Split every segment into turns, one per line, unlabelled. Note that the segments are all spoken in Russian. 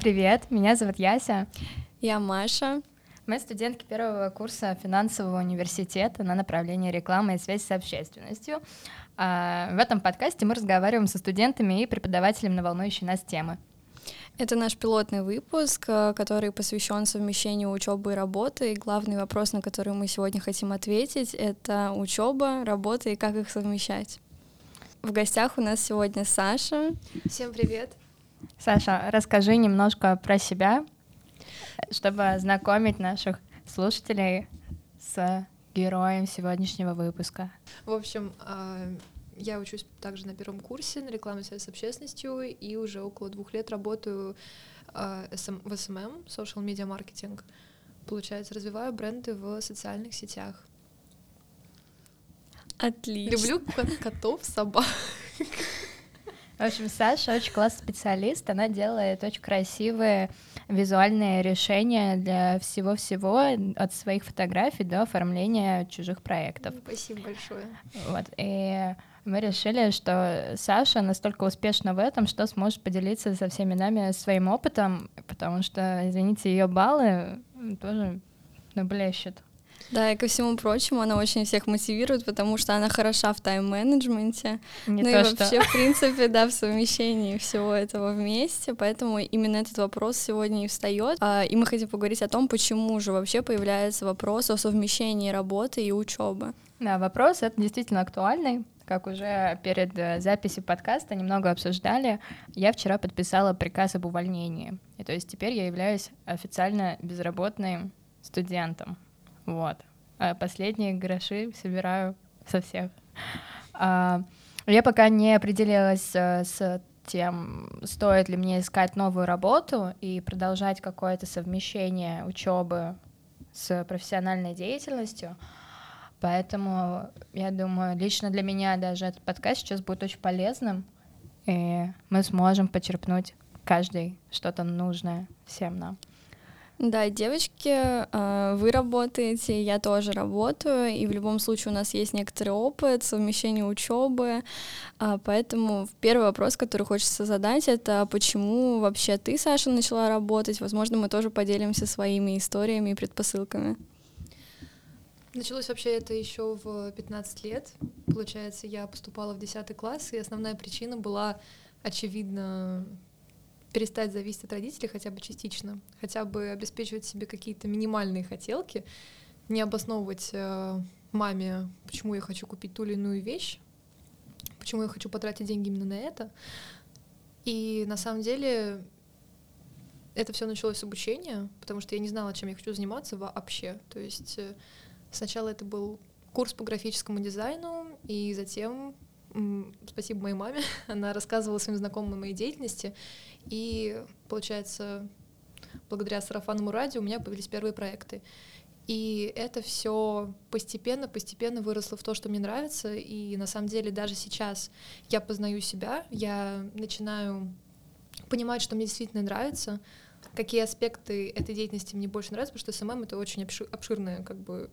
Привет, меня зовут Яся.
Я Маша.
Мы студентки первого курса финансового университета на направлении рекламы и связь с общественностью. А, в этом подкасте мы разговариваем со студентами и преподавателем на волнующие нас темы.
Это наш пилотный выпуск, э, который посвящен совмещению учебы и работы. И главный вопрос, на который мы сегодня хотим ответить, это учеба, работа и как их совмещать. В гостях у нас сегодня Саша.
Всем привет.
Саша, расскажи немножко про себя, чтобы знакомить наших слушателей с героем сегодняшнего выпуска.
В общем, а, я учусь также на первом курсе на рекламной связи с общественностью и уже около двух лет работаю а, в SMM, social media marketing. Получается, развиваю бренды в социальных сетях.
Отлично.
Люблю котов, собак.
В общем, Саша очень классный специалист, она делает очень красивые визуальные решения для всего-всего, от своих фотографий до оформления чужих проектов.
Спасибо большое.
Вот, и мы решили, что Саша настолько успешна в этом, что сможет поделиться со всеми нами своим опытом, потому что, извините, ее баллы тоже ну.
Да, и ко всему прочему, она очень всех мотивирует, потому что она хороша в тайм-менеджменте.
Не
ну и
что...
вообще, в принципе, да, в совмещении всего этого вместе. Поэтому именно этот вопрос сегодня и встает. А, и мы хотим поговорить о том, почему же вообще появляется вопрос о совмещении работы и учебы.
Да, вопрос это действительно актуальный. Как уже перед э, записью подкаста немного обсуждали, я вчера подписала приказ об увольнении. И то есть теперь я являюсь официально безработным студентом. Вот. А последние гроши собираю со всех. А, я пока не определилась э, с тем, стоит ли мне искать новую работу и продолжать какое-то совмещение учебы с профессиональной деятельностью. Поэтому я думаю, лично для меня даже этот подкаст сейчас будет очень полезным, и мы сможем почерпнуть каждый что-то нужное всем нам.
Да, девочки, э, вы работаете, я тоже работаю, и в любом случае у нас есть некоторый опыт совмещения учебы, а, поэтому первый вопрос, который хочется задать, это почему вообще ты, Саша, начала работать? Возможно, мы тоже поделимся своими историями и предпосылками.
Началось вообще это еще в 15 лет. Получается, я поступала в 10 класс, и основная причина была, очевидно, перестать зависеть от родителей хотя бы частично, хотя бы обеспечивать себе какие-то минимальные хотелки, не обосновывать э, маме, почему я хочу купить ту или иную вещь, почему я хочу потратить деньги именно на это. И на самом деле это все началось с обучения, потому что я не знала, чем я хочу заниматься вообще. То есть э, сначала это был курс по графическому дизайну, и затем спасибо моей маме, она рассказывала своим знакомым о моей деятельности, и, получается, благодаря сарафанному радио у меня появились первые проекты. И это все постепенно, постепенно выросло в то, что мне нравится. И на самом деле даже сейчас я познаю себя, я начинаю понимать, что мне действительно нравится, какие аспекты этой деятельности мне больше нравятся, потому что SMM — это очень обширная как бы,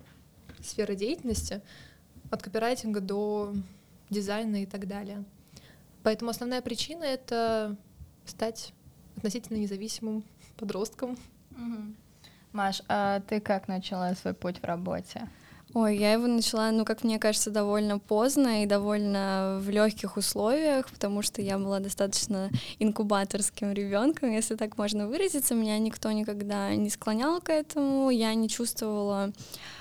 сфера деятельности, от копирайтинга до дизайна и так далее. Поэтому основная причина — это стать относительно независимым подростком.
Угу. Маш, а ты как начала свой путь в работе?
Ой, я его начала, ну, как мне кажется, довольно поздно и довольно в легких условиях, потому что я была достаточно инкубаторским ребенком, если так можно выразиться. Меня никто никогда не склонял к этому, я не чувствовала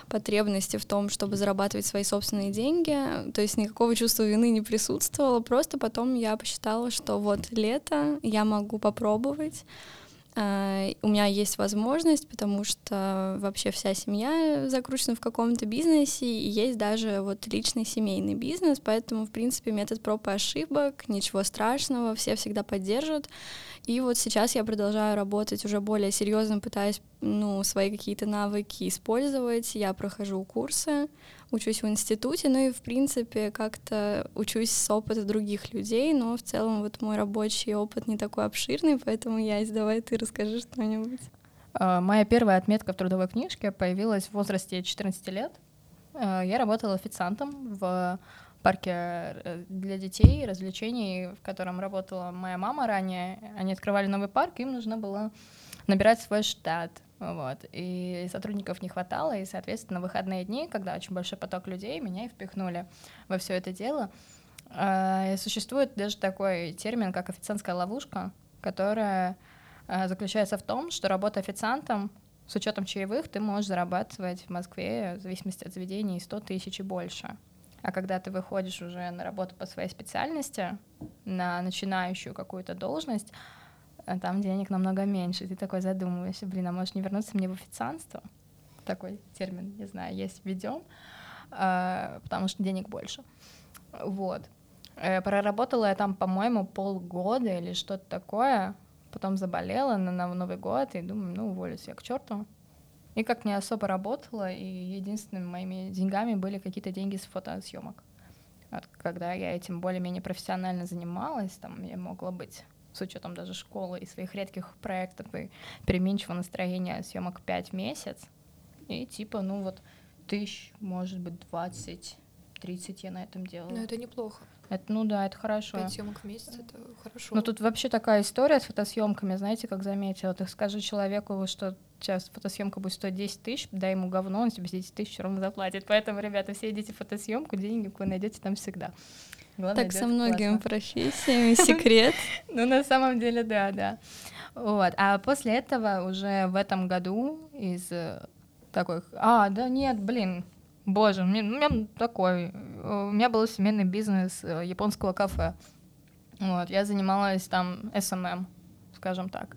потребности в том, чтобы зарабатывать свои собственные деньги, то есть никакого чувства вины не присутствовало, просто потом я посчитала, что вот лето, я могу попробовать, у меня есть возможность, потому что вообще вся семья закручена в каком-то бизнесе, и есть даже вот личный семейный бизнес, поэтому, в принципе, метод проб и ошибок, ничего страшного, все всегда поддержат. И вот сейчас я продолжаю работать уже более серьезно, пытаясь ну, свои какие-то навыки использовать. Я прохожу курсы, учусь в институте, ну и, в принципе, как-то учусь с опыта других людей, но в целом вот мой рабочий опыт не такой обширный, поэтому, я давай ты расскажи что-нибудь.
А, моя первая отметка в трудовой книжке появилась в возрасте 14 лет. А, я работала официантом в парке э, для детей, развлечений, в котором работала моя мама ранее. Они открывали новый парк, им нужно было набирать свой штат. Вот. И сотрудников не хватало, и, соответственно, выходные дни, когда очень большой поток людей, меня и впихнули во все это дело. А, и существует даже такой термин, как официантская ловушка, которая а, заключается в том, что работа официантом с учетом чаевых ты можешь зарабатывать в Москве, в зависимости от заведения, 100 тысяч и больше. А когда ты выходишь уже на работу по своей специальности, на начинающую какую-то должность, а там денег намного меньше. ты такой задумываешься, блин, а может не вернуться мне в официанство? Такой термин, не знаю, есть введем, а, потому что денег больше. Вот. Э, проработала я там, по-моему, полгода или что-то такое. Потом заболела на, на Новый год и думаю, ну, уволюсь я к черту. И как не особо работала, и единственными моими деньгами были какие-то деньги с фотосъемок. Вот, когда я этим более-менее профессионально занималась, там я могла быть с учетом даже школы и своих редких проектов и переменчивого настроения съемок 5 в месяц. И типа, ну вот, тысяч, может быть, 20 30 я на этом делала.
Ну, это неплохо.
Это, ну да, это хорошо.
Пять съемок в месяц это хорошо.
Ну тут вообще такая история с фотосъемками, знаете, как заметила. Ты скажи человеку, что сейчас фотосъемка будет стоить 10 тысяч, дай ему говно, он тебе 10 тысяч ровно заплатит. Поэтому, ребята, все идите в фотосъемку, деньги вы найдете там всегда.
Главное, так со многими классно. профессиями, секрет.
Ну, на самом деле, да, да. Вот. А после этого уже в этом году из э, такой, а, да нет, блин, Боже, у меня, у меня такой, у меня был семейный бизнес э, японского кафе. Вот, я занималась там SMM, скажем так.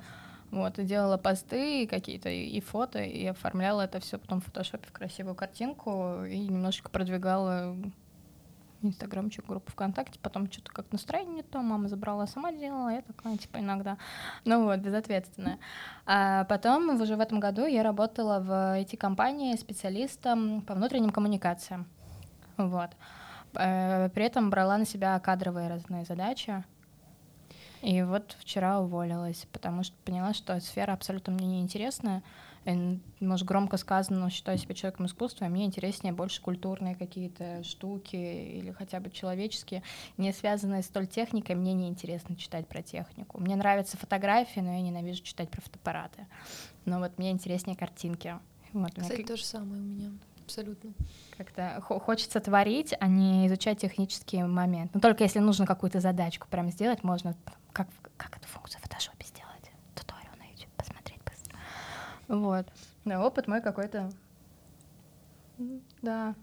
Вот, и делала посты какие-то, и, и фото, и оформляла это все потом в фотошопе в красивую картинку, и немножечко продвигала инстаграмчик, группу ВКонтакте, потом что-то как настроение не то, мама забрала, сама делала, я такая, типа, иногда, ну вот, безответственная. А потом, уже в этом году, я работала в IT-компании специалистом по внутренним коммуникациям, вот. Э, при этом брала на себя кадровые разные задачи, и вот вчера уволилась, потому что поняла, что сфера абсолютно мне неинтересная, может, громко сказано, но считаю себя человеком искусства, а мне интереснее больше культурные какие-то штуки или хотя бы человеческие, не связанные с той техникой, мне не интересно читать про технику. Мне нравятся фотографии, но я ненавижу читать про фотоаппараты. Но вот мне интереснее картинки. Вот,
Кстати, меня... то же самое у меня абсолютно.
Как-то хочется творить, а не изучать технические моменты. Но только если нужно какую-то задачку прям сделать, можно как, как эту функцию в фотошопе сделать вот. Да, опыт мой какой-то, да,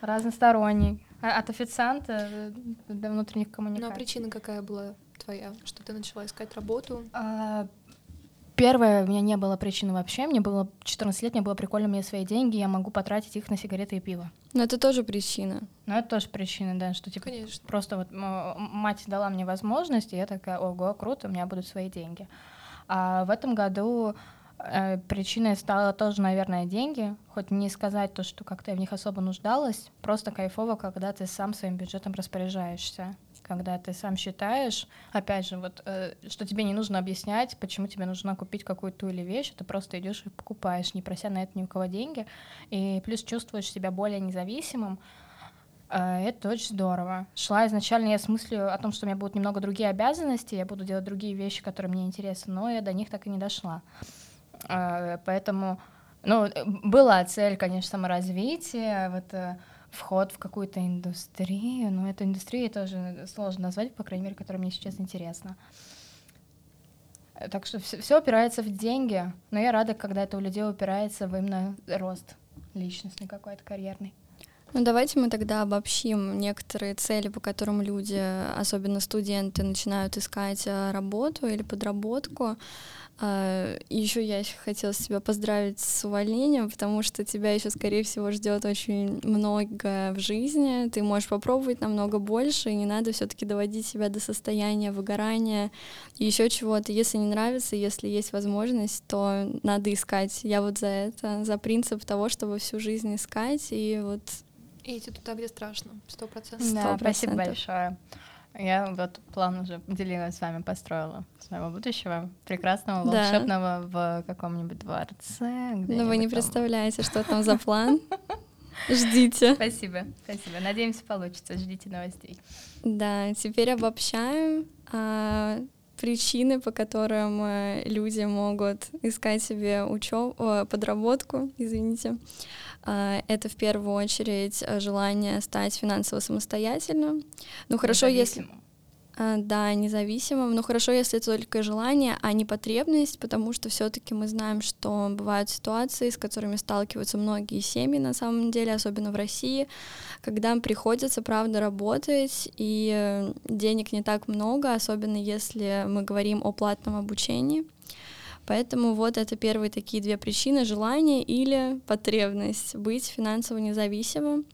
разносторонний. А, от официанта до внутренних коммуникаций.
Ну а причина какая была твоя, что ты начала искать работу?
А, первое, у меня не было причины вообще. Мне было 14 лет, мне было прикольно, у меня свои деньги, я могу потратить их на сигареты и пиво.
Но это тоже причина.
Ну, это тоже причина, да, что типа Конечно. просто вот мать дала мне возможность, и я такая, ого, круто, у меня будут свои деньги. А в этом году Э, причиной стало тоже, наверное, деньги. Хоть не сказать то, что как-то я в них особо нуждалась. Просто кайфово, когда ты сам своим бюджетом распоряжаешься. Когда ты сам считаешь, опять же, вот, э, что тебе не нужно объяснять, почему тебе нужно купить какую-то или вещь, ты просто идешь и покупаешь, не прося на это ни у кого деньги, и плюс чувствуешь себя более независимым, э, это очень здорово. Шла изначально я с мыслью о том, что у меня будут немного другие обязанности, я буду делать другие вещи, которые мне интересны, но я до них так и не дошла. А, поэтому, ну, была цель, конечно, саморазвития, вот э, вход в какую-то индустрию, но эту индустрию тоже сложно назвать, по крайней мере, которая мне сейчас интересна. Так что все, упирается в деньги, но я рада, когда это у людей упирается в именно рост личностный какой-то, карьерный.
Ну давайте мы тогда обобщим некоторые цели, по которым люди, особенно студенты, начинают искать э, работу или подработку. А, и еще я хотела тебя поздравить с увольнением, потому что тебя еще, скорее всего, ждет очень много в жизни. Ты можешь попробовать намного больше, и не надо все-таки доводить себя до состояния выгорания и еще чего-то. Если не нравится, если есть возможность, то надо искать. Я вот за это, за принцип того, чтобы всю жизнь искать и вот
и идти туда, где страшно, сто процентов.
Да, спасибо большое. Я вот план уже делилась с вами, построила своего будущего, прекрасного, волшебного да. в каком-нибудь дворце.
Но вы не там. представляете, что там за план. Ждите.
Спасибо, спасибо. Надеемся, получится. Ждите новостей.
Да, теперь обобщаем а, причины, по которым э, люди могут искать себе учебу, подработку, извините. А, это в первую очередь желание стать финансово самостоятельным. Ну хорошо, если да, независимым. Но хорошо, если это только желание, а не потребность, потому что все-таки мы знаем, что бывают ситуации, с которыми сталкиваются многие семьи на самом деле, особенно в России, когда приходится, правда, работать, и э, денег не так много, особенно если мы говорим о платном обучении. Поэтому вот это первые такие две причины — желание или потребность быть финансово независимым.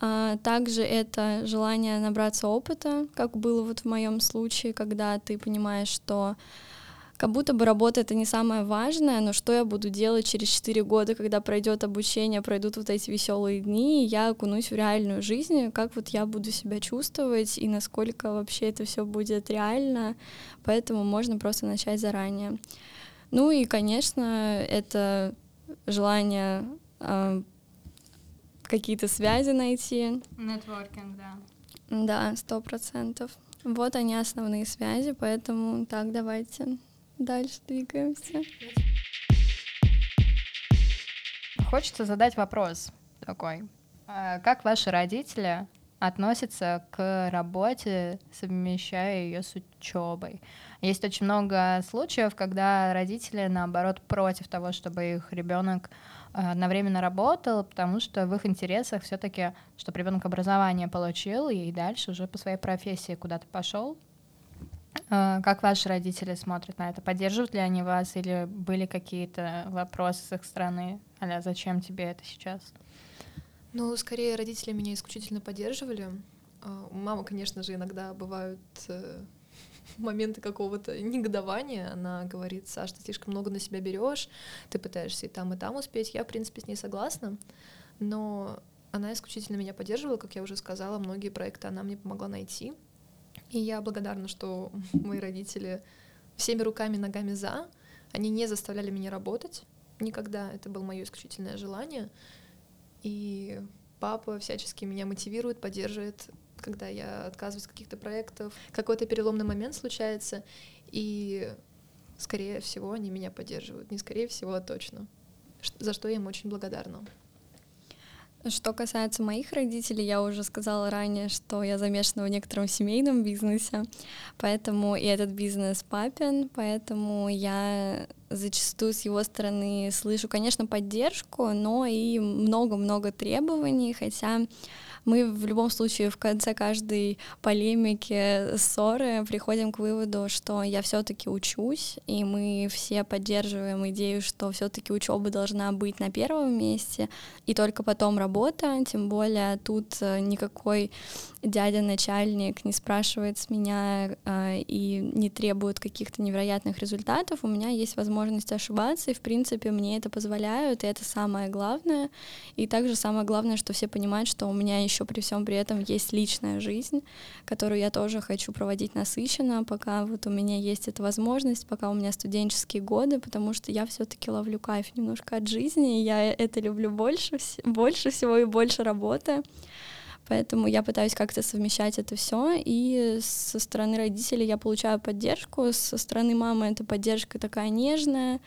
А также это желание набраться опыта, как было вот в моем случае, когда ты понимаешь, что как будто бы работа это не самое важное, но что я буду делать через 4 года, когда пройдет обучение, пройдут вот эти веселые дни, и я окунусь в реальную жизнь, как вот я буду себя чувствовать и насколько вообще это все будет реально, поэтому можно просто начать заранее. Ну и, конечно, это желание а, какие-то связи найти.
Нетворкинг, да.
Да, сто процентов. Вот они основные связи, поэтому так, давайте дальше двигаемся.
Хочется задать вопрос такой. А как ваши родители относятся к работе, совмещая ее с учебой? Есть очень много случаев, когда родители, наоборот, против того, чтобы их ребенок одновременно работал, потому что в их интересах все-таки, чтобы ребенок образование получил и дальше уже по своей профессии куда-то пошел. Э, как ваши родители смотрят на это? Поддерживают ли они вас или были какие-то вопросы с их стороны? Аля, зачем тебе это сейчас?
Ну, скорее, родители меня исключительно поддерживали. Э, мама, конечно же, иногда бывают моменты какого-то негодования, она говорит, Саш, ты слишком много на себя берешь, ты пытаешься и там, и там успеть. Я, в принципе, с ней согласна, но она исключительно меня поддерживала, как я уже сказала, многие проекты она мне помогла найти. И я благодарна, что мои родители всеми руками, ногами за, они не заставляли меня работать никогда, это было мое исключительное желание. И папа всячески меня мотивирует, поддерживает когда я отказываюсь от каких-то проектов, какой-то переломный момент случается, и, скорее всего, они меня поддерживают. Не скорее всего, а точно. За что я им очень благодарна.
Что касается моих родителей, я уже сказала ранее, что я замешана в некотором семейном бизнесе, поэтому и этот бизнес папин, поэтому я зачастую с его стороны слышу, конечно, поддержку, но и много-много требований, хотя мы в любом случае в конце каждой полемики, ссоры приходим к выводу, что я все-таки учусь, и мы все поддерживаем идею, что все-таки учеба должна быть на первом месте, и только потом работа, тем более тут э, никакой дядя-начальник не спрашивает с меня э, и не требует каких-то невероятных результатов, у меня есть возможность ошибаться, и в принципе мне это позволяют, и это самое главное. И также самое главное, что все понимают, что у меня еще при всем при этом есть личная жизнь, которую я тоже хочу проводить насыщенно, пока вот у меня есть эта возможность, пока у меня студенческие годы, потому что я все-таки ловлю кайф немножко от жизни, и я это люблю больше, больше всего и больше работы. Поэтому я пытаюсь как-то совмещать это все. И со стороны родителей я получаю поддержку. Со стороны мамы эта поддержка такая нежная,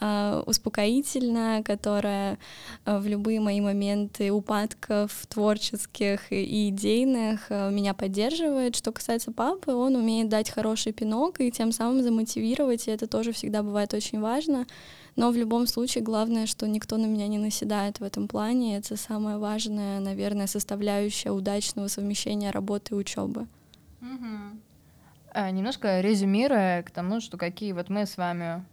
э, успокоительная, которая э, в любые мои моменты упадков творческих и идейных э, меня поддерживает. Что касается папы, он умеет дать хороший пинок и тем самым замотивировать, и это тоже всегда бывает очень важно. Но в любом случае главное, что никто на меня не наседает в этом плане. Это самая важная, наверное, составляющая удачного совмещения работы и учебы.
Угу. А, немножко резюмируя к тому, что какие вот мы с вами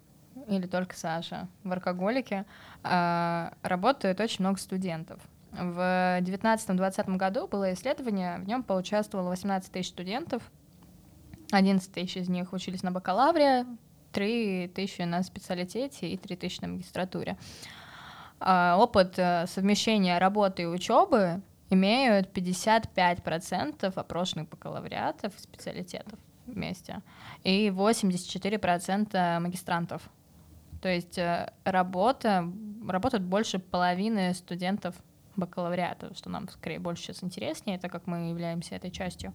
или только Саша в алкоголике, а, работает очень много студентов. В 2019-2020 году было исследование, в нем поучаствовало 18 тысяч студентов, 11 тысяч из них учились на бакалавре, 3 тысячи на специалитете и 3 тысячи на магистратуре. А, опыт э, совмещения работы и учебы имеют 55% опрошенных бакалавриатов и специалитетов вместе и 84% магистрантов. То есть э, работа, работают больше половины студентов бакалавриата, что нам скорее больше сейчас интереснее, так как мы являемся этой частью.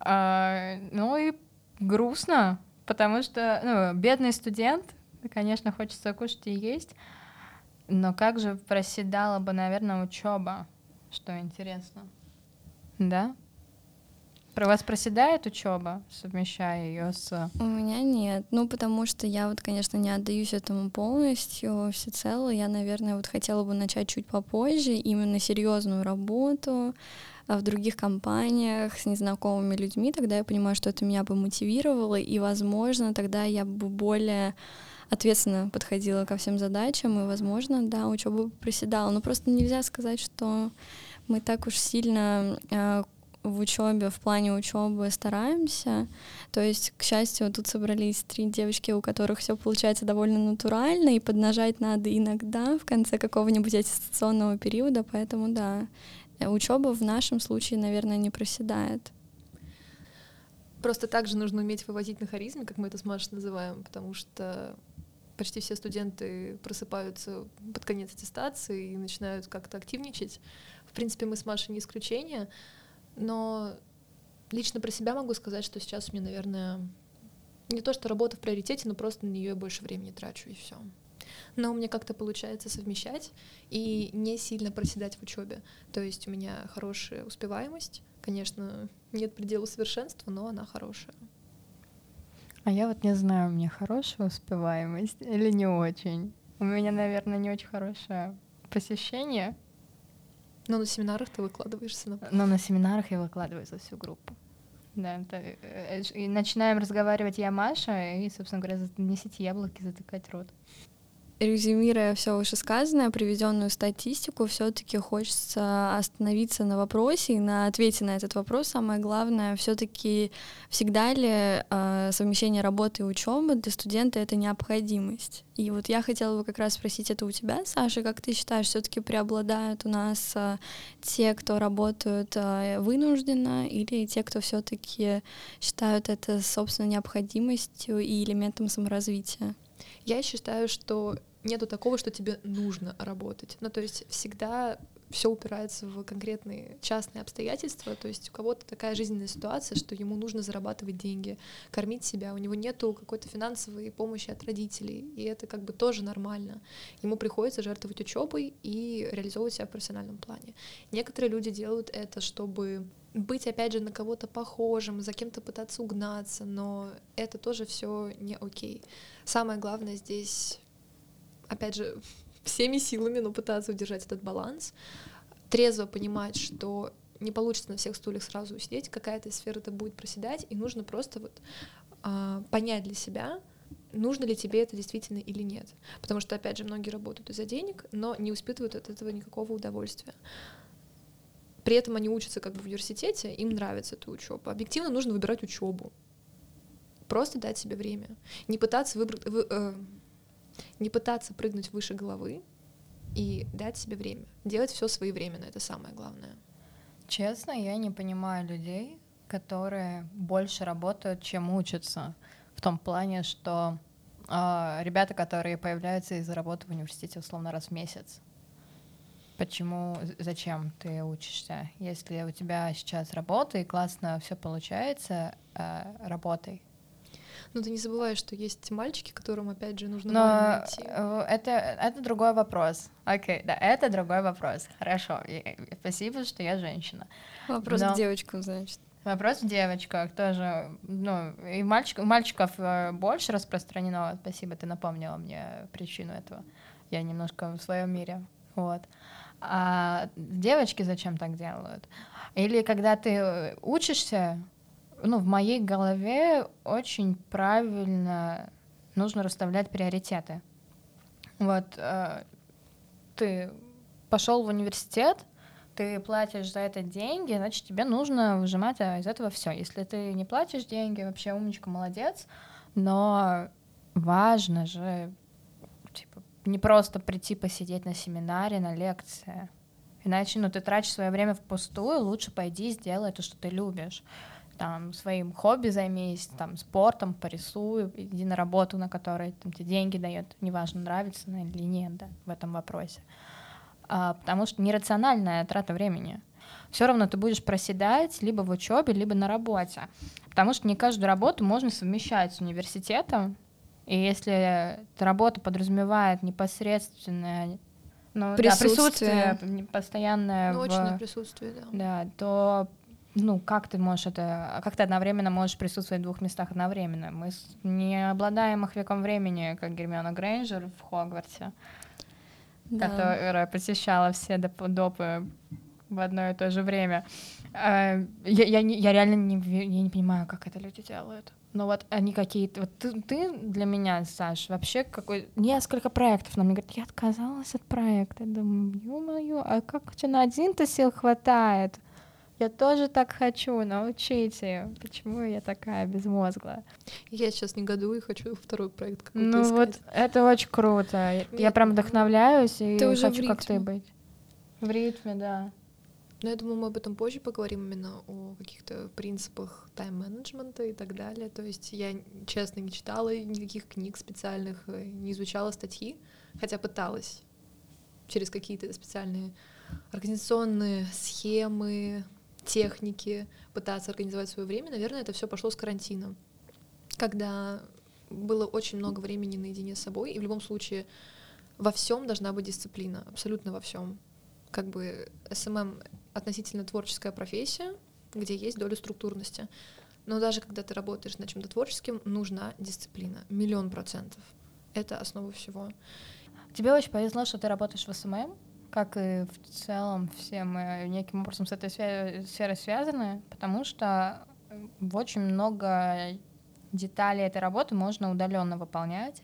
А, ну и грустно, потому что ну, бедный студент, конечно, хочется кушать и есть, но как же проседала бы, наверное, учеба, что интересно. Да? Про вас проседает учеба, совмещая ее с...
У меня нет. Ну, потому что я вот, конечно, не отдаюсь этому полностью, всецело. Я, наверное, вот хотела бы начать чуть попозже, именно серьезную работу в других компаниях с незнакомыми людьми. Тогда я понимаю, что это меня бы мотивировало, и, возможно, тогда я бы более ответственно подходила ко всем задачам, и, возможно, да, учеба проседала. Но просто нельзя сказать, что мы так уж сильно а, в учебе, в плане учебы стараемся. То есть, к счастью, тут собрались три девочки, у которых все получается довольно натурально, и поднажать надо иногда в конце какого-нибудь аттестационного периода, поэтому да, учеба в нашем случае, наверное, не проседает.
Просто также нужно уметь вывозить на харизме, как мы это с Машей называем, потому что почти все студенты просыпаются под конец аттестации и начинают как-то активничать. В принципе, мы с Машей не исключение, но лично про себя могу сказать, что сейчас мне, наверное, не то, что работа в приоритете, но просто на нее больше времени трачу, и все. Но у меня как-то получается совмещать и не сильно проседать в учебе. То есть у меня хорошая успеваемость. Конечно, нет предела совершенства, но она хорошая.
А я вот не знаю, у меня хорошая успеваемость или не очень. У меня, наверное, не очень хорошее посещение,
но на семинарах ты выкладываешься на...
Но на семинарах я выкладываю за всю группу. Да, это, э, и начинаем разговаривать я, Маша, и, собственно говоря, несите яблоки, затыкать рот
резюмируя все вышесказанное, приведенную статистику, все-таки хочется остановиться на вопросе и на ответе на этот вопрос. Самое главное, все-таки всегда ли э, совмещение работы и учебы для студента это необходимость? И вот я хотела бы как раз спросить это у тебя, Саша, как ты считаешь, все-таки преобладают у нас э, те, кто работают э, вынужденно, или те, кто все-таки считают это собственно необходимостью и элементом саморазвития?
Я считаю, что нету такого, что тебе нужно работать. Ну, то есть всегда все упирается в конкретные частные обстоятельства. То есть у кого-то такая жизненная ситуация, что ему нужно зарабатывать деньги, кормить себя, у него нету какой-то финансовой помощи от родителей, и это как бы тоже нормально. Ему приходится жертвовать учебой и реализовывать себя в профессиональном плане. Некоторые люди делают это, чтобы быть, опять же, на кого-то похожим, за кем-то пытаться угнаться, но это тоже все не окей. Самое главное здесь, опять же, всеми силами, но пытаться удержать этот баланс, трезво понимать, что не получится на всех стульях сразу усидеть, какая-то сфера это будет проседать, и нужно просто вот а, понять для себя, нужно ли тебе это действительно или нет. Потому что, опять же, многие работают из-за денег, но не испытывают от этого никакого удовольствия. При этом они учатся как бы в университете, им нравится эта учеба. Объективно нужно выбирать учебу. Просто дать себе время. Не пытаться выбрать, вы, э, не пытаться прыгнуть выше головы и дать себе время. Делать все своевременно, это самое главное.
Честно, я не понимаю людей, которые больше работают, чем учатся. В том плане, что э, ребята, которые появляются из-за работы в университете условно раз в месяц, Почему, зачем ты учишься? Если у тебя сейчас работа и классно все получается, э, работай.
Ну, ты не забываешь, что есть мальчики, которым, опять же, нужно
Но найти. Э, это, это другой вопрос. Окей, да, это другой вопрос. Хорошо, спасибо, что я женщина.
Вопрос Но... к девочкам, значит.
Вопрос в девочках тоже. Ну, и мальчик, у мальчиков э, больше распространено. Спасибо, ты напомнила мне причину этого. Я немножко в своем мире. Вот. А девочки зачем так делают? Или когда ты э, учишься, ну, в моей голове очень правильно нужно расставлять приоритеты. Вот э, ты пошел в университет, ты платишь за это деньги, значит, тебе нужно выжимать а, из этого все. Если ты не платишь деньги, вообще умничка, молодец, но важно же типа, не просто прийти посидеть на семинаре, на лекции. Иначе, ну, ты тратишь свое время впустую, лучше пойди сделай то, что ты любишь. Там, своим хобби займись, там, спортом, порисуй, иди на работу, на которой там, тебе деньги дает, неважно, нравится она или нет, да, в этом вопросе. а, потому что нерациональная трата времени. Все равно ты будешь проседать либо в учебе, либо на работе. Потому что не каждую работу можно совмещать с университетом. И если эта работа подразумевает непосредственное ну, присутствие. Да, присутствие постоянное.
Ну, в... присутствие, да.
Да, то ну, как ты можешь это, как ты одновременно можешь присутствовать в двух местах одновременно? Мы не обладаем их веком времени, как Гермиона Грейнджер в Хогвартсе, да. которая посещала все доп допы в одно и то же время. А, я, я, я реально не, я не понимаю, как это люди делают. Но вот они какие-то... Вот ты, ты для меня, Саш, вообще какой... Несколько проектов нам говорят, я отказалась от проекта. Я думаю, ё-моё, а как у тебя на один-то сил хватает? Я тоже так хочу, научите. Почему я такая безмозглая?
Я сейчас негодую и хочу второй проект какой-то
Ну искать. вот это очень круто. Нет, я прям вдохновляюсь и ты уже хочу как ты быть. В ритме, да.
Но я думаю, мы об этом позже поговорим именно о каких-то принципах тайм-менеджмента и так далее. То есть я, честно, не читала никаких книг специальных, э, не изучала статьи, хотя пыталась через какие-то специальные организационные схемы, техники, пытаться организовать свое время, наверное, это все пошло с карантина, когда было очень много времени наедине с собой, и в любом случае во всем должна быть дисциплина, абсолютно во всем. Как бы SMM относительно творческая профессия, где есть доля структурности. Но даже когда ты работаешь над чем-то творческим, нужна дисциплина. Миллион процентов. Это основа всего.
Тебе очень повезло, что ты работаешь в SMM, как и в целом все мы неким образом с этой сферой связаны, потому что в очень много деталей этой работы можно удаленно выполнять,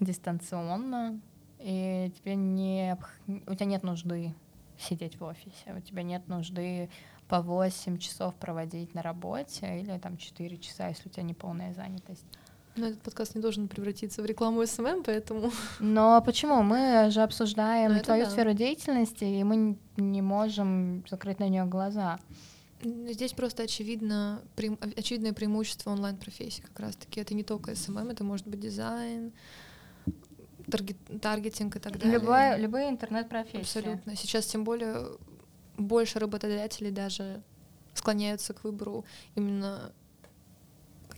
дистанционно, и тебе не, у тебя нет нужды сидеть в офисе, у тебя нет нужды по 8 часов проводить на работе или там 4 часа, если у тебя не полная занятость.
Но этот подкаст не должен превратиться в рекламу SMM, поэтому...
Но почему? Мы же обсуждаем Но твою да. сферу деятельности, и мы не можем закрыть на нее глаза.
Здесь просто очевидно, очевидное преимущество онлайн-профессии как раз-таки. Это не только SMM, это может быть дизайн, таргет, таргетинг и так далее.
Любая, любые интернет-профессии.
Абсолютно. Сейчас тем более больше работодателей даже склоняются к выбору именно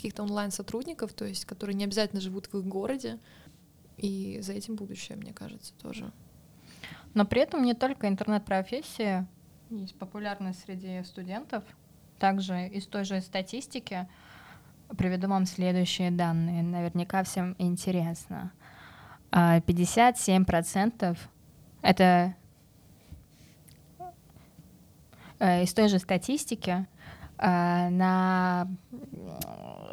каких-то онлайн-сотрудников, то есть которые не обязательно живут в их городе, и за этим будущее, мне кажется, тоже.
Но при этом не только интернет-профессии есть популярность среди студентов, также из той же статистики приведу вам следующие данные, наверняка всем интересно. 57% а, это э, из той же статистики а, на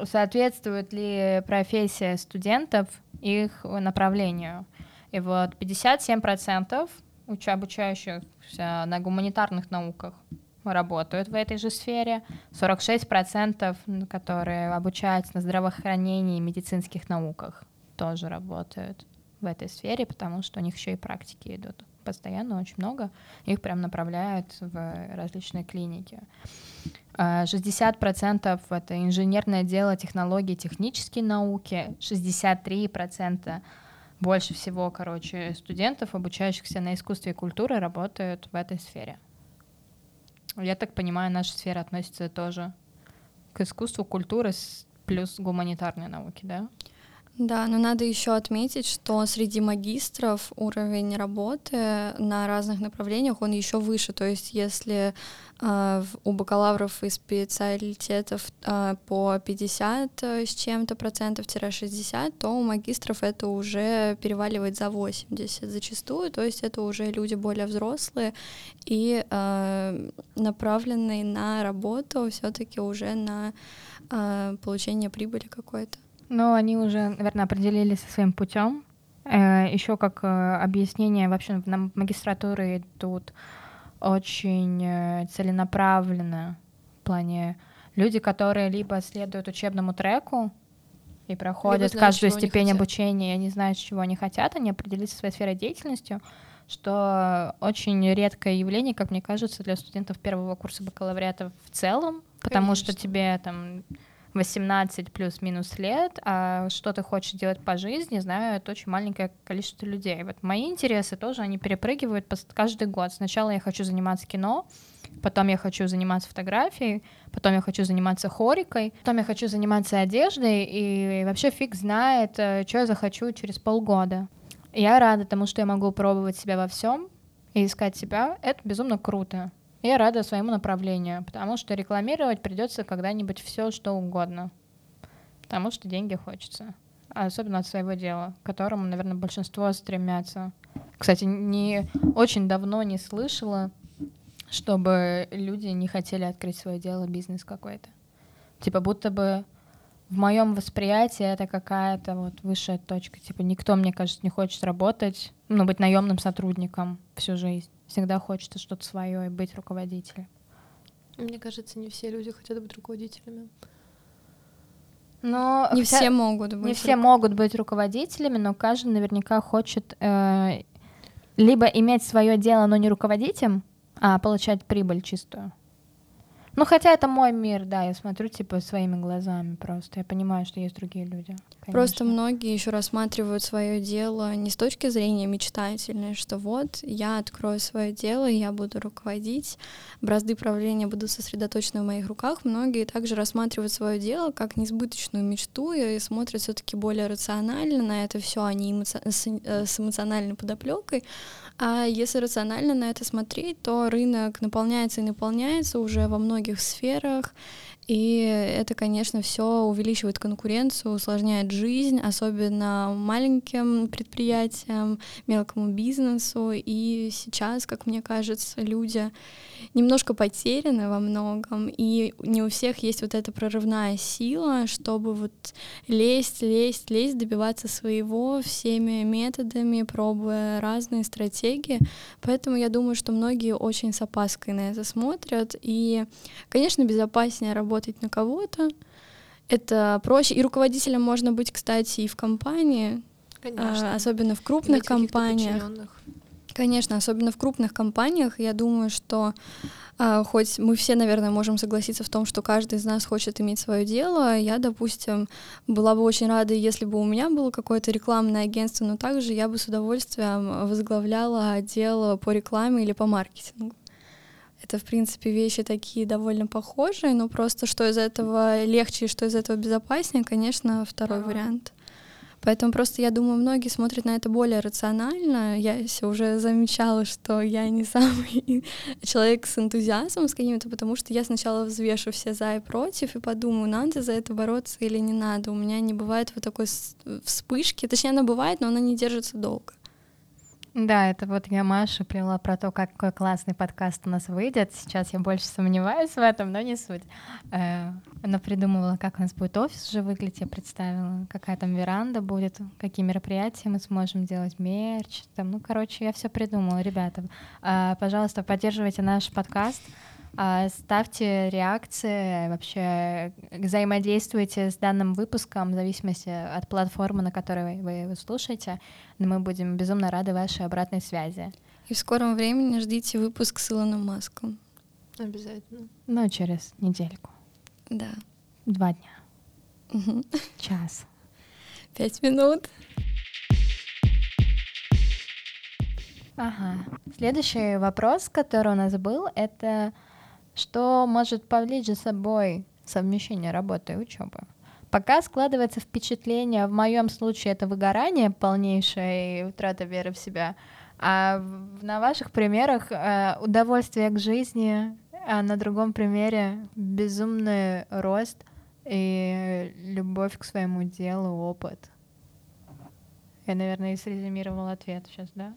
соответствует ли профессия студентов их направлению. И вот 57% уч- обучающихся на гуманитарных науках работают в этой же сфере, 46%, которые обучаются на здравоохранении и медицинских науках, тоже работают в этой сфере, потому что у них еще и практики идут постоянно очень много, их прям направляют в различные клиники. 60% а, это инженерное дело, технологии, технические науки, 63% больше всего, короче, студентов, обучающихся на искусстве и культуре, работают в этой сфере. Я так понимаю, наша сфера относится тоже к искусству, культуре плюс гуманитарные науки, да?
Да, но надо еще отметить, что среди магистров уровень работы на разных направлениях он еще выше. То есть, если э, у бакалавров и специалитетов э, по 50 э, с чем-то процентов-60, то у магистров это уже переваливает за 80 зачастую. То есть, это уже люди более взрослые и э, направленные на работу все-таки уже на э, получение прибыли какой-то.
Ну, они уже, наверное, определились со своим путем. Э, Еще как э, объяснение, вообще на магистратуры идут очень э, целенаправленно в плане люди, которые либо следуют учебному треку и проходят знают, каждую степень обучения, и они знают, чего они хотят, они определились со своей сферой деятельностью, что очень редкое явление, как мне кажется, для студентов первого курса бакалавриата в целом, потому Конечно. что тебе там 18 плюс-минус лет, а что ты хочешь делать по жизни, знают очень маленькое количество людей. Вот мои интересы тоже, они перепрыгивают каждый год. Сначала я хочу заниматься кино, потом я хочу заниматься фотографией, потом я хочу заниматься хорикой, потом я хочу заниматься одеждой, и вообще фиг знает, э, что я захочу через полгода. Я рада тому, что я могу пробовать себя во всем и искать себя. Это безумно круто. Я рада своему направлению, потому что рекламировать придется когда-нибудь все, что угодно. Потому что деньги хочется. Особенно от своего дела, к которому, наверное, большинство стремятся. Кстати, не очень давно не слышала, чтобы люди не хотели открыть свое дело, бизнес какой-то. Типа будто бы в моем восприятии это какая-то вот высшая точка. Типа никто, мне кажется, не хочет работать, ну, быть наемным сотрудником всю жизнь. Всегда хочется что-то свое и быть руководителем.
Мне кажется, не все люди хотят быть руководителями.
Но
не вся... все могут быть.
Не все могут быть руководителями, но каждый наверняка хочет э, либо иметь свое дело, но не руководить им, а получать прибыль чистую. Ну, хотя это мой мир, да, я смотрю, типа, своими глазами просто. Я понимаю, что есть другие люди.
Конечно. Просто многие еще рассматривают свое дело не с точки зрения мечтательной, что вот я открою свое дело, я буду руководить, бразды правления будут сосредоточены в моих руках. Многие также рассматривают свое дело как несбыточную мечту и смотрят все-таки более рационально на это все, а не эмоци... Э, с эмоциональной подоплекой. А если рационально на это смотреть, то рынок наполняется и наполняется уже во многих сферах, и это, конечно, все увеличивает конкуренцию, усложняет жизнь, особенно маленьким предприятиям, мелкому бизнесу. И сейчас, как мне кажется, люди немножко потеряны во многом, и не у всех есть вот эта прорывная сила, чтобы вот лезть, лезть, лезть, добиваться своего всеми методами, пробуя разные стратегии. Поэтому я думаю, что многие очень с опаской на это смотрят. И, конечно, безопаснее работать работать на кого-то. Это проще. И руководителем можно быть, кстати, и в компании,
Конечно.
А, особенно в крупных компаниях. Конечно, особенно в крупных компаниях. Я думаю, что а, хоть мы все, наверное, можем согласиться в том, что каждый из нас хочет иметь свое дело, я, допустим, была бы очень рада, если бы у меня было какое-то рекламное агентство, но также я бы с удовольствием возглавляла отдел по рекламе или по маркетингу. Это, в принципе, вещи такие довольно похожие, но просто что из этого легче и что из этого безопаснее, конечно, второй ага. вариант. Поэтому просто я думаю, многие смотрят на это более рационально. Я уже замечала, что я не самый человек с энтузиазмом с каким-то, потому что я сначала взвешу все за и против и подумаю, надо за это бороться или не надо. У меня не бывает вот такой вспышки. Точнее, она бывает, но она не держится долго.
Да, это вот я Маша плела про то, какой классный подкаст у нас выйдет. Сейчас я больше сомневаюсь в этом, но не суть. Э, она придумывала, как у нас будет офис уже выглядеть, я представила, какая там веранда будет, какие мероприятия мы сможем делать, мерч. Там, ну, короче, я все придумала, ребята. Э, пожалуйста, поддерживайте наш подкаст. А, ставьте реакции, вообще взаимодействуйте с данным выпуском в зависимости от платформы, на которой вы его слушаете. Мы будем безумно рады вашей обратной связи.
И в скором времени ждите выпуск с Илоном Маском.
Обязательно.
Ну, через недельку.
Да.
Два дня. Угу. Час.
Пять минут.
Ага. Следующий вопрос, который у нас был, это что может повлечь за собой совмещение работы и учебы. Пока складывается впечатление, в моем случае это выгорание полнейшее и утрата веры в себя, а на ваших примерах э, удовольствие к жизни, а на другом примере безумный рост и любовь к своему делу, опыт. Я, наверное, и срезюмировала ответ сейчас, да?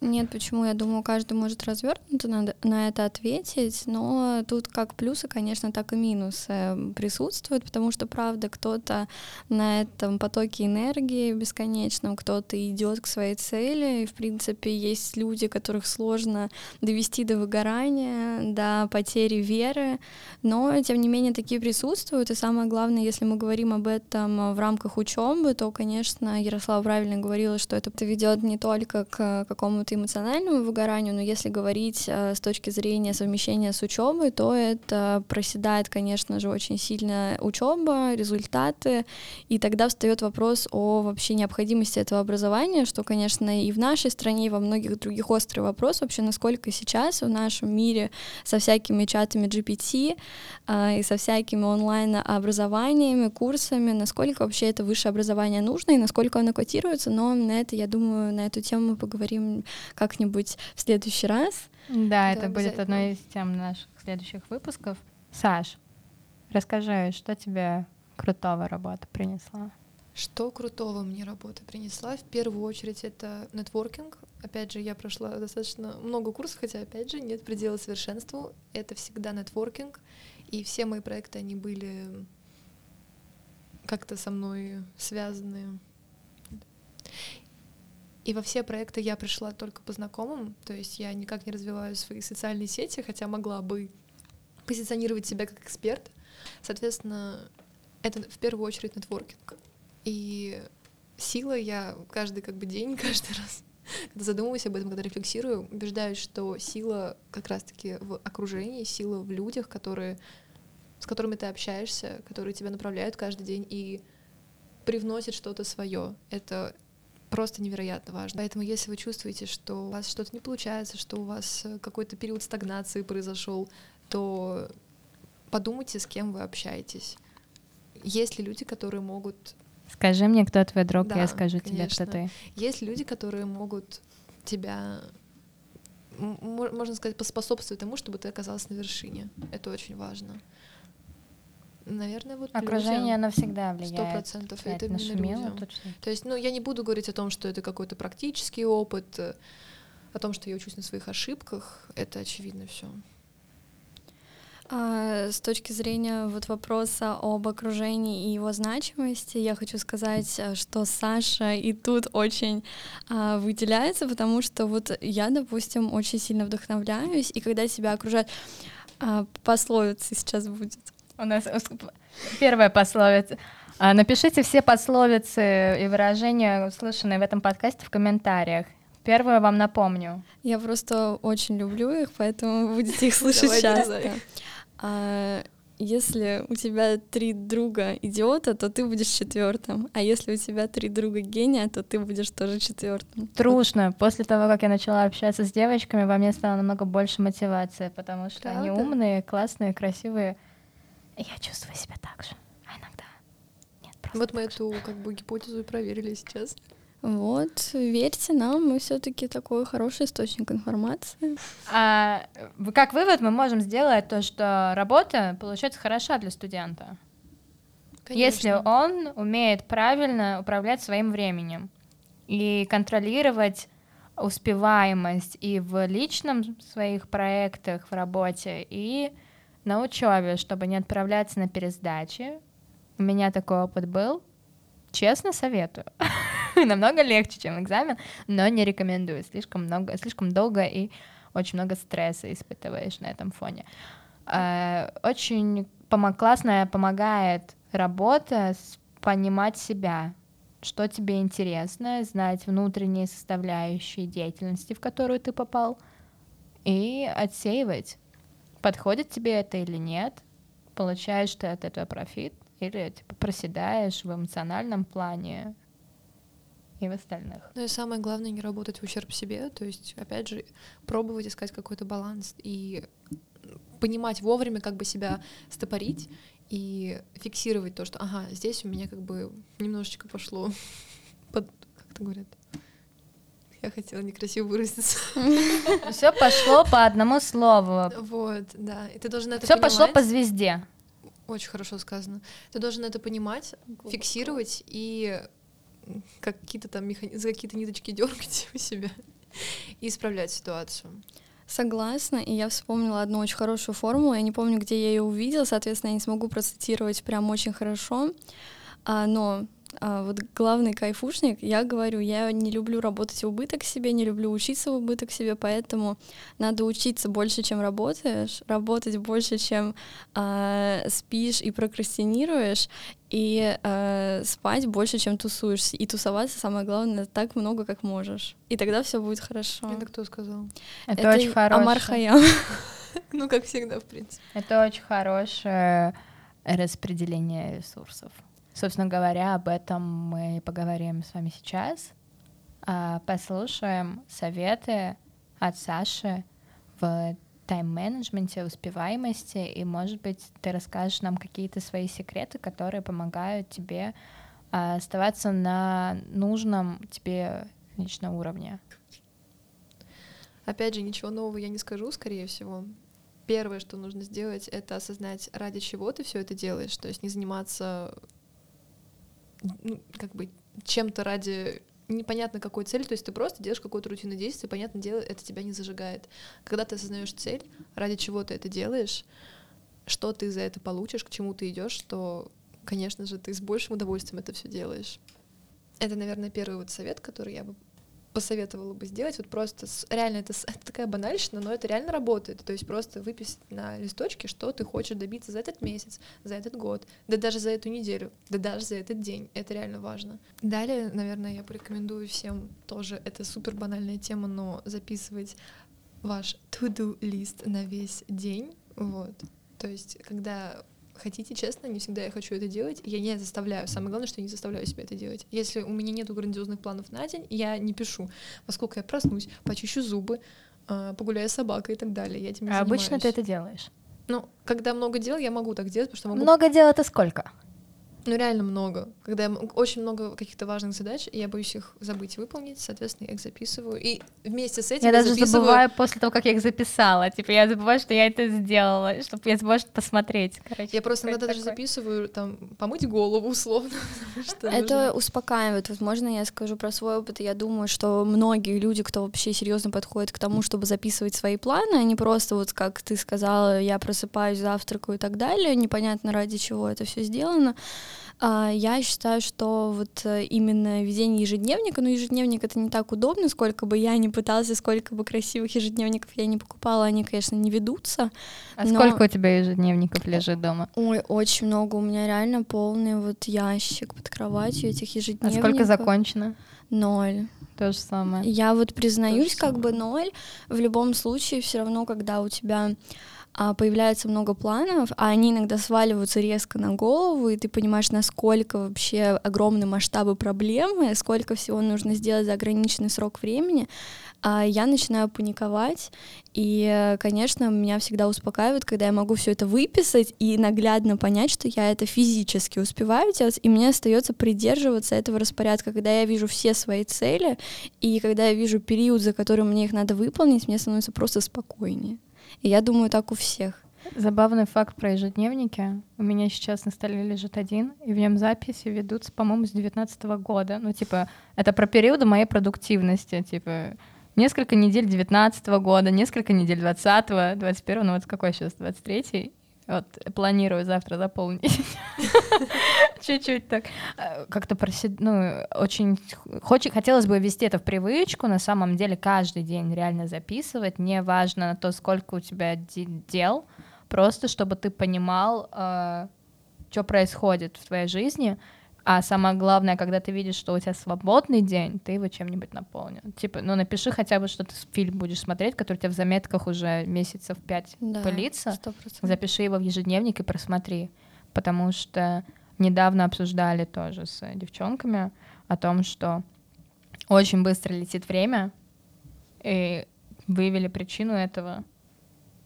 Нет, почему? Я думаю, каждый может развернуто на, это ответить, но тут как плюсы, конечно, так и минусы присутствуют, потому что, правда, кто-то на этом потоке энергии бесконечном, кто-то идет к своей цели, и, в принципе, есть люди, которых сложно довести до выгорания, до потери веры, но, тем не менее, такие присутствуют, и самое главное, если мы говорим об этом в рамках учебы, то, конечно, Ярослава правильно говорила, что это ведет не только к какому-то какому-то эмоциональному выгоранию, но если говорить э, с точки зрения совмещения с учебой, то это проседает, конечно же, очень сильно учеба, результаты, и тогда встает вопрос о вообще необходимости этого образования, что, конечно, и в нашей стране, и во многих других острый вопрос вообще, насколько сейчас в нашем мире со всякими чатами GPT э, и со всякими онлайн-образованиями, курсами, насколько вообще это высшее образование нужно и насколько оно котируется, но на это, я думаю, на эту тему мы поговорим как-нибудь в следующий раз.
Да, да это будет одной из тем наших следующих выпусков. Саш, расскажи, что тебе крутого работа принесла?
Что крутого мне работа принесла? В первую очередь это нетворкинг. Опять же, я прошла достаточно много курсов, хотя, опять же, нет предела совершенству. Это всегда нетворкинг. И все мои проекты, они были как-то со мной связаны. И во все проекты я пришла только по знакомым, то есть я никак не развиваю свои социальные сети, хотя могла бы позиционировать себя как эксперт. Соответственно, это в первую очередь нетворкинг. И сила я каждый как бы день, каждый раз, когда задумываюсь об этом, когда рефлексирую, убеждаюсь, что сила как раз-таки в окружении, сила в людях, которые, с которыми ты общаешься, которые тебя направляют каждый день и привносят что-то свое. Это просто невероятно важно. Поэтому, если вы чувствуете, что у вас что-то не получается, что у вас э, какой-то период стагнации произошел, то подумайте, с кем вы общаетесь. Есть ли люди, которые могут...
Скажи мне, кто твой друг, да, я скажу конечно. тебе, кто ты.
Есть люди, которые могут тебя, можно сказать, поспособствовать тому, чтобы ты оказалась на вершине. Это очень важно. Наверное, вот
окружение оно всегда влияет.
Сто процентов.
Это именно точно.
То есть, ну, я не буду говорить о том, что это какой-то практический опыт, э, о том, что я учусь на своих ошибках. Это очевидно все.
А, с точки зрения вот вопроса об окружении и его значимости, я хочу сказать, э, что Саша и тут очень а, выделяется, потому что вот я, допустим, очень сильно вдохновляюсь, и когда себя окружают, а, пословица сейчас будет
у нас первая пословица. А, напишите все пословицы и выражения, услышанные в этом подкасте, в комментариях. Первую вам напомню.
Я просто очень люблю их, поэтому будете их слышать часто. А, если у тебя три друга идиота, то ты будешь четвертым. А если у тебя три друга гения, то ты будешь тоже четвертым.
Трушно. После того, как я начала общаться с девочками, во мне стало намного больше мотивации, потому что Правда? они умные, классные, красивые я чувствую себя так же, а иногда нет.
Вот мы эту как бы гипотезу и проверили сейчас.
Вот, верьте нам, мы все-таки такой хороший источник информации.
А, как вывод мы можем сделать то, что работа получается хороша для студента. Конечно. Если он умеет правильно управлять своим временем и контролировать успеваемость и в личном своих проектах, в работе, и на учебе, чтобы не отправляться на пересдачи. У меня такой опыт был. Честно советую. Намного легче, чем экзамен, но не рекомендую. Слишком много, слишком долго и очень много стресса испытываешь на этом фоне. Э, очень классная помогает работа понимать себя, что тебе интересно, знать внутренние составляющие деятельности, в которую ты попал, и отсеивать подходит тебе это или нет, получаешь ты от этого профит, или типа проседаешь в эмоциональном плане и в остальных.
Ну и самое главное не работать в ущерб себе, то есть, опять же, пробовать искать какой-то баланс и понимать вовремя, как бы себя стопорить и фиксировать то, что, ага, здесь у меня как бы немножечко пошло под, как это говорят, я хотела некрасиво выразиться.
Все пошло по одному слову.
Вот, да. И ты должен это
Все пошло по звезде.
Очень хорошо сказано. Ты должен это понимать, Глубоко. фиксировать и какие-то там механи... за какие-то ниточки дергать у себя и исправлять ситуацию.
Согласна, и я вспомнила одну очень хорошую формулу, я не помню, где я ее увидела, соответственно, я не смогу процитировать прям очень хорошо, а, но а, вот главный кайфушник, я говорю, я не люблю работать в убыток себе, не люблю учиться в убыток себе, поэтому надо учиться больше, чем работаешь, работать больше, чем э, спишь и прокрастинируешь, и э, спать больше, чем тусуешься. И тусоваться, самое главное, так много, как можешь. И тогда все будет хорошо.
Это кто сказал?
Это, Это очень хорошо.
Амар Хаям.
Ну, как всегда, в принципе.
Это очень хорошее распределение ресурсов. Собственно говоря, об этом мы поговорим с вами сейчас. А, послушаем советы от Саши в тайм-менеджменте, успеваемости, и, может быть, ты расскажешь нам какие-то свои секреты, которые помогают тебе а, оставаться на нужном тебе лично уровне.
Опять же, ничего нового я не скажу, скорее всего. Первое, что нужно сделать, это осознать, ради чего ты все это делаешь, то есть не заниматься ну, как бы чем-то ради непонятно какой цели, то есть ты просто делаешь какое-то рутинное действие, понятное дело, это тебя не зажигает. Когда ты осознаешь цель, ради чего ты это делаешь, что ты за это получишь, к чему ты идешь, то, конечно же, ты с большим удовольствием это все делаешь. Это, наверное, первый вот совет, который я бы посоветовала бы сделать, вот просто с, реально это, это такая банальщина, но это реально работает. То есть просто выписать на листочке, что ты хочешь добиться за этот месяц, за этот год, да даже за эту неделю, да даже за этот день. Это реально важно. Далее, наверное, я порекомендую всем тоже, это супер банальная тема, но записывать ваш to-do лист на весь день. Вот. То есть, когда хотите, честно, не всегда я хочу это делать, я не заставляю. Самое главное, что я не заставляю себя это делать. Если у меня нету грандиозных планов на день, я не пишу, во сколько я проснусь, почищу зубы, а, погуляю с собакой и так далее. Я этим не
а
занимаюсь.
обычно ты это делаешь?
Ну, когда много дел, я могу так делать, потому что могу...
Много дел — это сколько?
Ну, реально много. Когда я, очень много каких-то важных задач, и я боюсь их забыть выполнить, соответственно, я их записываю. И вместе с этим
я,
я
даже
записываю...
забываю после того, как я их записала. Типа, я забываю, что я это сделала, чтобы я забываю что посмотреть. Короче,
я просто иногда даже записываю, там, помыть голову, условно.
это нужно. успокаивает. Возможно, я скажу про свой опыт. Я думаю, что многие люди, кто вообще серьезно подходит к тому, чтобы записывать свои планы, они просто вот, как ты сказала, я просыпаюсь, завтракаю и так далее, непонятно ради чего это все сделано я считаю, что вот э, именно ведение ежедневника, ну, ежедневник это не так удобно, сколько бы я ни пыталась, сколько бы красивых ежедневников я не покупала, они, конечно, не ведутся.
А но... сколько у тебя ежедневников лежит дома?
Ой, очень много. У меня реально полный вот ящик под кроватью этих ежедневников.
А сколько закончено?
Ноль.
То же самое.
Я вот признаюсь, как самое. бы ноль. В любом случае, все равно, когда у тебя а, появляется много планов, а они иногда сваливаются резко на голову, и ты понимаешь, насколько вообще огромны масштабы проблемы, сколько всего нужно сделать за ограниченный срок времени, а я начинаю паниковать, и, конечно, меня всегда успокаивает, когда я могу все это выписать и наглядно понять, что я это физически успеваю делать, и мне остается придерживаться этого распорядка, когда я вижу все свои цели, и когда я вижу период, за которым мне их надо выполнить, мне становится просто спокойнее. И я думаю, так у всех.
Забавный факт про ежедневники. У меня сейчас на столе лежит один, и в нем записи ведутся, по-моему, с 19 года. Ну, типа, это про периоды моей продуктивности. Типа, несколько недель 19 года, несколько недель 20 21 ну вот какой сейчас, 23 вот планирую завтра заполнить. Чуть-чуть так. Э, как-то просид... ну, очень Хоч... хотелось бы ввести это в привычку, на самом деле каждый день реально записывать, не важно то, сколько у тебя дел, просто чтобы ты понимал, э, что происходит в твоей жизни, а самое главное, когда ты видишь, что у тебя свободный день, ты его чем-нибудь наполнил. Типа, ну напиши хотя бы, что ты фильм будешь смотреть, который у тебя в заметках уже месяцев пять да, пылится. 100%. Запиши его в ежедневник и просмотри. Потому что недавно обсуждали тоже с девчонками о том, что очень быстро летит время, и выявили причину этого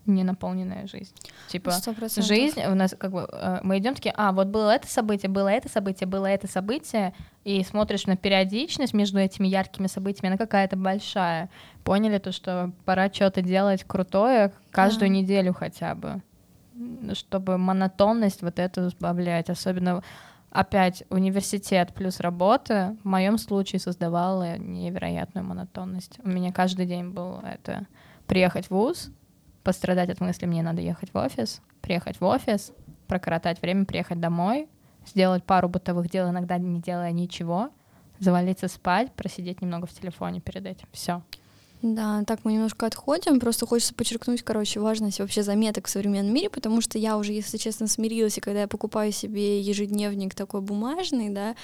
ненаполненная жизнь. Типа 100%. жизнь у нас как бы э, мы идем такие, а вот было это событие, было это событие, было это событие, и смотришь на периодичность между этими яркими событиями, она какая-то большая. Поняли то, что пора что-то делать крутое каждую да. неделю хотя бы, чтобы монотонность вот эту избавлять, особенно опять университет плюс работа в моем случае создавала невероятную монотонность. У меня каждый день был это приехать в вуз, пострадать от мысли, мне надо ехать в офис, приехать в офис, прокоротать время, приехать домой, сделать пару бытовых дел, иногда не делая ничего, завалиться спать, просидеть немного в телефоне перед этим. Все.
Да, так мы немножко отходим. Просто хочется подчеркнуть, короче, важность вообще заметок в современном мире, потому что я уже, если честно, смирилась, и когда я покупаю себе ежедневник такой бумажный, да,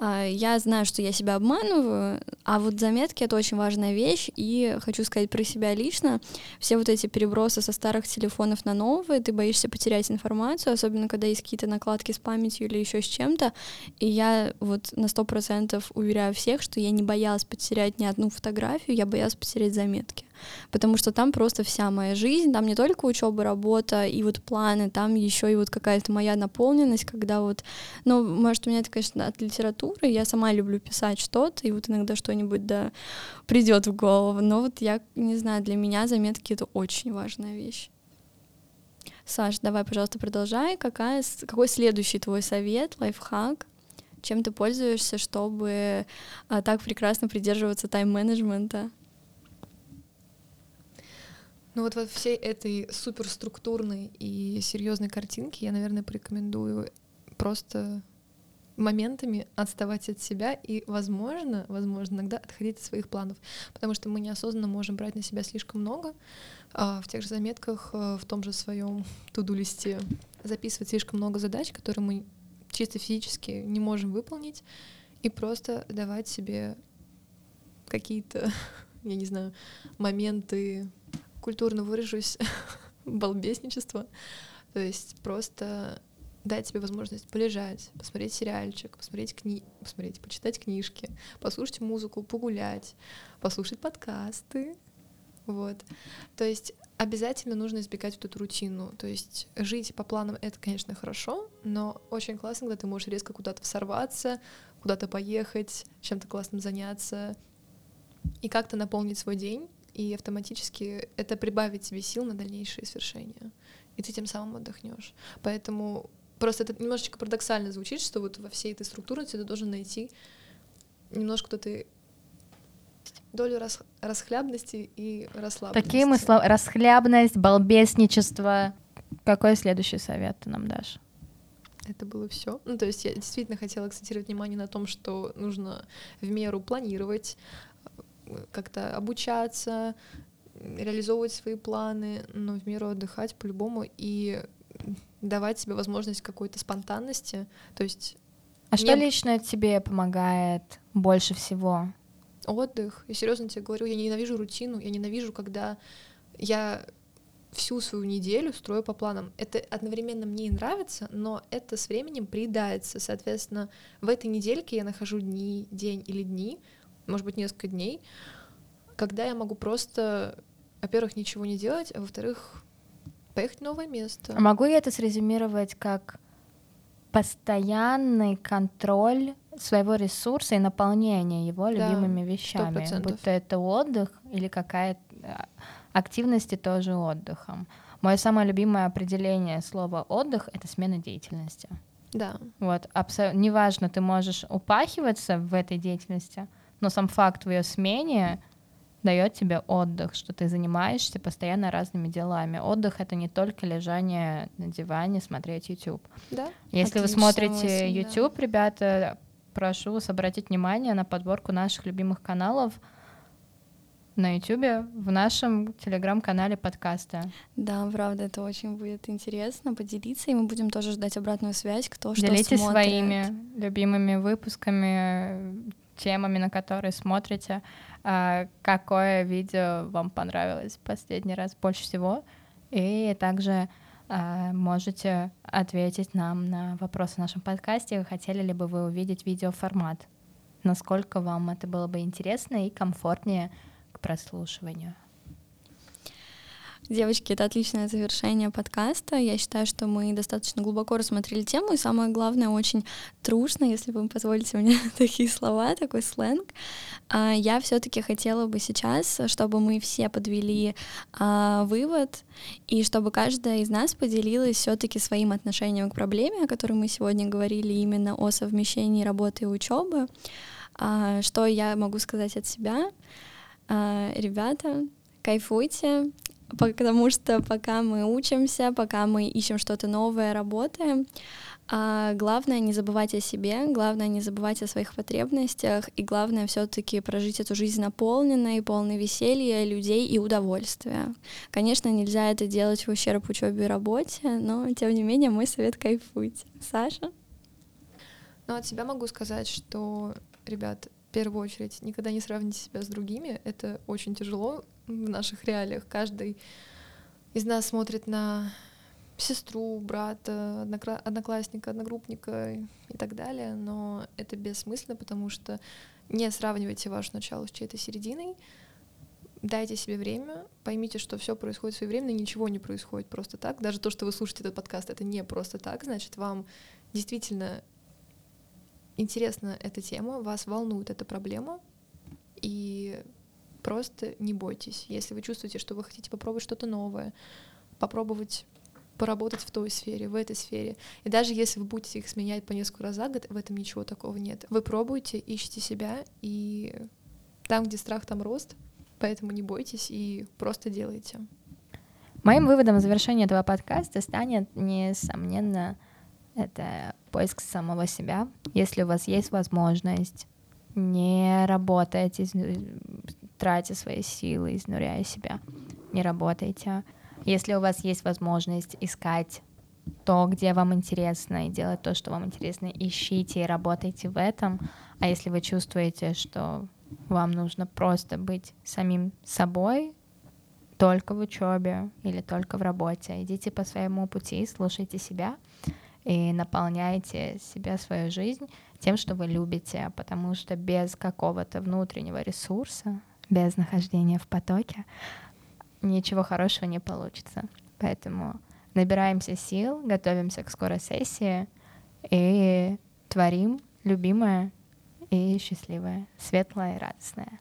я знаю, что я себя обманываю, а вот заметки — это очень важная вещь, и хочу сказать про себя лично, все вот эти перебросы со старых телефонов на новые, ты боишься потерять информацию, особенно когда есть какие-то накладки с памятью или еще с чем-то, и я вот на сто процентов уверяю всех, что я не боялась потерять ни одну фотографию, я боялась потерять заметки потому что там просто вся моя жизнь, там не только учеба, работа и вот планы, там еще и вот какая-то моя наполненность, когда вот, ну, может, у меня это, конечно, от литературы, я сама люблю писать что-то, и вот иногда что-нибудь, да, придет в голову, но вот я, не знаю, для меня заметки — это очень важная вещь. Саш, давай, пожалуйста, продолжай. Какая, какой следующий твой совет, лайфхак? Чем ты пользуешься, чтобы а, так прекрасно придерживаться тайм-менеджмента?
Ну вот во всей этой суперструктурной и серьезной картинке я, наверное, порекомендую просто моментами отставать от себя и, возможно, возможно, иногда отходить от своих планов, потому что мы неосознанно можем брать на себя слишком много, а в тех же заметках, э, в том же своем туду-листе записывать слишком много задач, которые мы чисто физически не можем выполнить, и просто давать себе какие-то, я не знаю, моменты культурно выражусь, балбесничество. То есть просто дать себе возможность полежать, посмотреть сериальчик, посмотреть кни... посмотреть, почитать книжки, послушать музыку, погулять, послушать подкасты. Вот. То есть обязательно нужно избегать вот эту рутину. То есть жить по планам — это, конечно, хорошо, но очень классно, когда ты можешь резко куда-то сорваться, куда-то поехать, чем-то классным заняться и как-то наполнить свой день и автоматически это прибавит тебе сил на дальнейшие свершения, и ты тем самым отдохнешь. Поэтому просто это немножечко парадоксально звучит, что вот во всей этой структурности ты должен найти немножко то ты долю рас, расхлябности и расслабленности.
Такие мы слова. Расхлябность, балбесничество. Какой следующий совет ты нам дашь?
Это было все. Ну, то есть я действительно хотела акцентировать внимание на том, что нужно в меру планировать, как-то обучаться, реализовывать свои планы, но в меру отдыхать по-любому и давать себе возможность какой-то спонтанности. То есть
а не... что лично тебе помогает больше всего?
Отдых. Я серьезно тебе говорю, я ненавижу рутину, я ненавижу, когда я всю свою неделю строю по планам. Это одновременно мне и нравится, но это с временем приедается. Соответственно, в этой недельке я нахожу дни, день или дни, может быть, несколько дней, когда я могу просто, во-первых, ничего не делать, а во-вторых, поехать в новое место.
А могу я это срезюмировать как постоянный контроль своего ресурса и наполнение его да, любимыми вещами, 100%. будь то это отдых или какая-то а, активность и тоже отдыхом. Мое самое любимое определение слова отдых это смена деятельности.
Да.
Вот, абсолютно неважно, ты можешь упахиваться в этой деятельности, но сам факт в ее смене дает тебе отдых, что ты занимаешься постоянно разными делами. Отдых это не только лежание на диване, смотреть YouTube.
Да.
Если вы смотрите YouTube, да. ребята, прошу вас обратить внимание на подборку наших любимых каналов на YouTube в нашем телеграм-канале подкаста.
Да, правда, это очень будет интересно поделиться, и мы будем тоже ждать обратную связь, кто
Делитесь
что смотрит.
своими любимыми выпусками, темами, на которые смотрите, а, какое видео вам понравилось последний раз больше всего, и также а, можете ответить нам на вопрос в нашем подкасте, хотели ли бы вы увидеть видеоформат, насколько вам это было бы интересно и комфортнее к прослушиванию.
Девочки, это отличное завершение подкаста. Я считаю, что мы достаточно глубоко рассмотрели тему, и самое главное, очень трушно, если вы позволите мне такие слова, такой сленг. А, я все-таки хотела бы сейчас, чтобы мы все подвели а, вывод, и чтобы каждая из нас поделилась все-таки своим отношением к проблеме, о которой мы сегодня говорили, именно о совмещении работы и учебы. А, что я могу сказать от себя? Ребята, кайфуйте, потому что пока мы учимся, пока мы ищем что-то новое, работаем, а главное не забывать о себе, главное не забывать о своих потребностях, и главное все-таки прожить эту жизнь наполненной, полной веселья, людей и удовольствия. Конечно, нельзя это делать в ущерб учебе и работе, но тем не менее мой совет кайфуйте. Саша?
Ну, от себя могу сказать, что, ребят, в первую очередь, никогда не сравните себя с другими. Это очень тяжело в наших реалиях. Каждый из нас смотрит на сестру, брата, одноклассника, одногруппника и так далее, но это бессмысленно, потому что не сравнивайте ваше начало с чьей-то серединой, дайте себе время, поймите, что все происходит своевременно, ничего не происходит просто так. Даже то, что вы слушаете этот подкаст, это не просто так, значит, вам действительно интересна эта тема, вас волнует эта проблема, и просто не бойтесь. Если вы чувствуете, что вы хотите попробовать что-то новое, попробовать поработать в той сфере, в этой сфере. И даже если вы будете их сменять по несколько раз за год, в этом ничего такого нет. Вы пробуете, ищите себя, и там, где страх, там рост, поэтому не бойтесь и просто делайте.
Моим выводом в завершении этого подкаста станет, несомненно, это поиск самого себя. Если у вас есть возможность, не работайте, тратя свои силы, изнуряя себя, не работайте. Если у вас есть возможность искать то, где вам интересно, и делать то, что вам интересно, ищите и работайте в этом. А если вы чувствуете, что вам нужно просто быть самим собой, только в учебе или только в работе, идите по своему пути, слушайте себя и наполняйте себя, свою жизнь тем, что вы любите, потому что без какого-то внутреннего ресурса, без нахождения в потоке, ничего хорошего не получится. Поэтому набираемся сил, готовимся к скорой сессии и творим любимое и счастливое, светлое и радостное.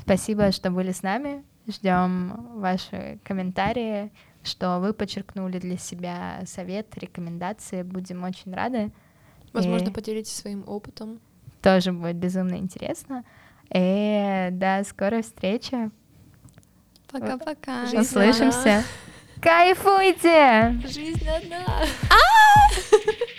Спасибо, что были с нами. Ждем ваши комментарии, что вы подчеркнули для себя совет, рекомендации. Будем очень рады.
Возможно, и поделитесь своим опытом.
Тоже будет безумно интересно. И до скорой встречи.
Пока-пока.
Услышимся. Кайфуйте!
Жизнь одна. А!